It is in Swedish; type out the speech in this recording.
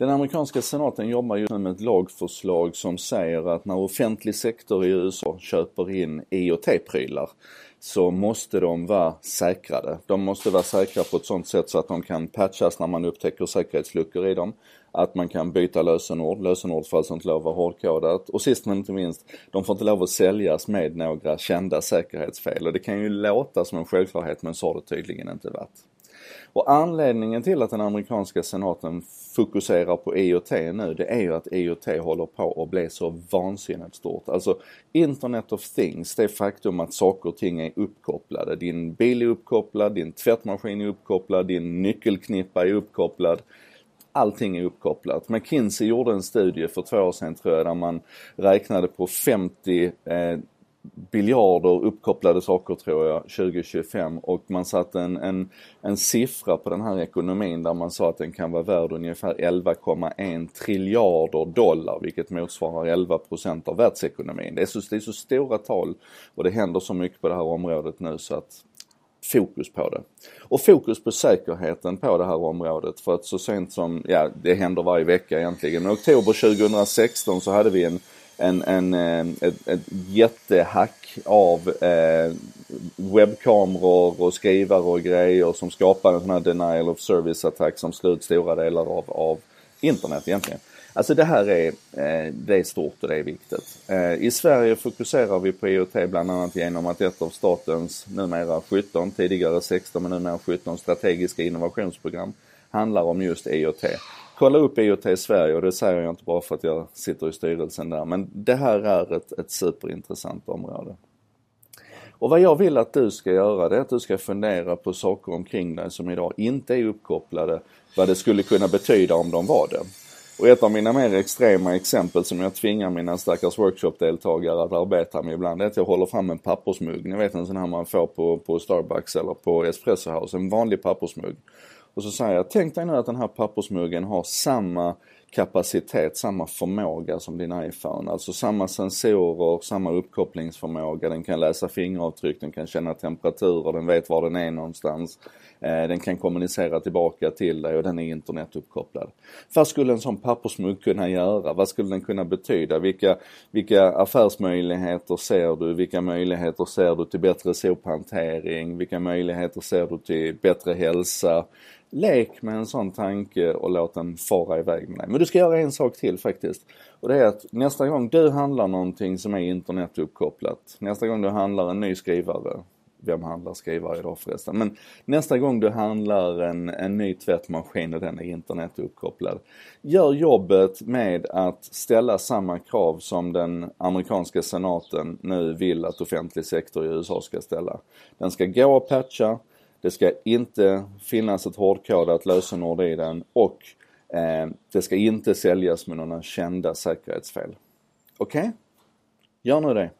Den amerikanska senaten jobbar ju nu med ett lagförslag som säger att när offentlig sektor i USA köper in IoT-prylar så måste de vara säkrade. De måste vara säkra på ett sådant sätt så att de kan patchas när man upptäcker säkerhetsluckor i dem. Att man kan byta lösenord. Lösenord får alltså inte lov att vara hårdkodat. Och sist men inte minst, de får inte lov att säljas med några kända säkerhetsfel. Och det kan ju låta som en självklarhet men så har det tydligen inte varit. Och anledningen till att den amerikanska senaten fokuserar på IoT nu, det är ju att IoT håller på att bli så vansinnigt stort. Alltså Internet of Things, det faktum att saker och ting är uppkopplade. Din bil är uppkopplad, din tvättmaskin är uppkopplad, din nyckelknippa är uppkopplad allting är uppkopplat. McKinsey gjorde en studie för två år sedan tror jag där man räknade på 50 eh, biljarder uppkopplade saker tror jag 2025 och man satte en, en, en siffra på den här ekonomin där man sa att den kan vara värd ungefär 11,1 triljarder dollar vilket motsvarar 11 av världsekonomin. Det är, så, det är så stora tal och det händer så mycket på det här området nu så att fokus på det. Och fokus på säkerheten på det här området för att så sent som, ja det händer varje vecka egentligen, men oktober 2016 så hade vi en en, en, eh, ett, ett jättehack av eh, webbkameror och skrivare och grejer som skapade en sån här denial of service attack som slut ut stora delar av, av internet egentligen. Alltså det här är, eh, det är stort och det är viktigt. Eh, I Sverige fokuserar vi på IoT bland annat genom att ett av statens numera 17, tidigare 16 men numera 17 strategiska innovationsprogram handlar om just IoT kolla upp IoT Sverige och det säger jag inte bara för att jag sitter i styrelsen där. Men det här är ett, ett superintressant område. Och vad jag vill att du ska göra det är att du ska fundera på saker omkring dig som idag inte är uppkopplade. Vad det skulle kunna betyda om de var det. Och ett av mina mer extrema exempel som jag tvingar mina stackars workshopdeltagare att arbeta med ibland är att jag håller fram en pappersmugg. Ni vet en sån här man får på, på Starbucks eller på Espresso House. En vanlig pappersmugg. Och så säger jag, tänk dig nu att den här pappersmuggen har samma kapacitet, samma förmåga som din iPhone. Alltså samma sensorer, samma uppkopplingsförmåga. Den kan läsa fingeravtryck, den kan känna temperaturer, den vet var den är någonstans. Eh, den kan kommunicera tillbaka till dig och den är internetuppkopplad. Vad skulle en sån pappersmugg kunna göra? Vad skulle den kunna betyda? Vilka, vilka affärsmöjligheter ser du? Vilka möjligheter ser du till bättre sophantering? Vilka möjligheter ser du till bättre hälsa? Lek med en sån tanke och låt den fara iväg med dig. Men du ska göra en sak till faktiskt. Och det är att nästa gång du handlar någonting som är internetuppkopplat, nästa gång du handlar en ny skrivare, vem handlar skrivare idag förresten? Men nästa gång du handlar en, en ny tvättmaskin och den är internetuppkopplad. Gör jobbet med att ställa samma krav som den amerikanska senaten nu vill att offentlig sektor i USA ska ställa. Den ska gå att patcha, det ska inte finnas ett hårdkodat lösenord i den och eh, det ska inte säljas med några kända säkerhetsfel. Okej? Okay? Gör nu det.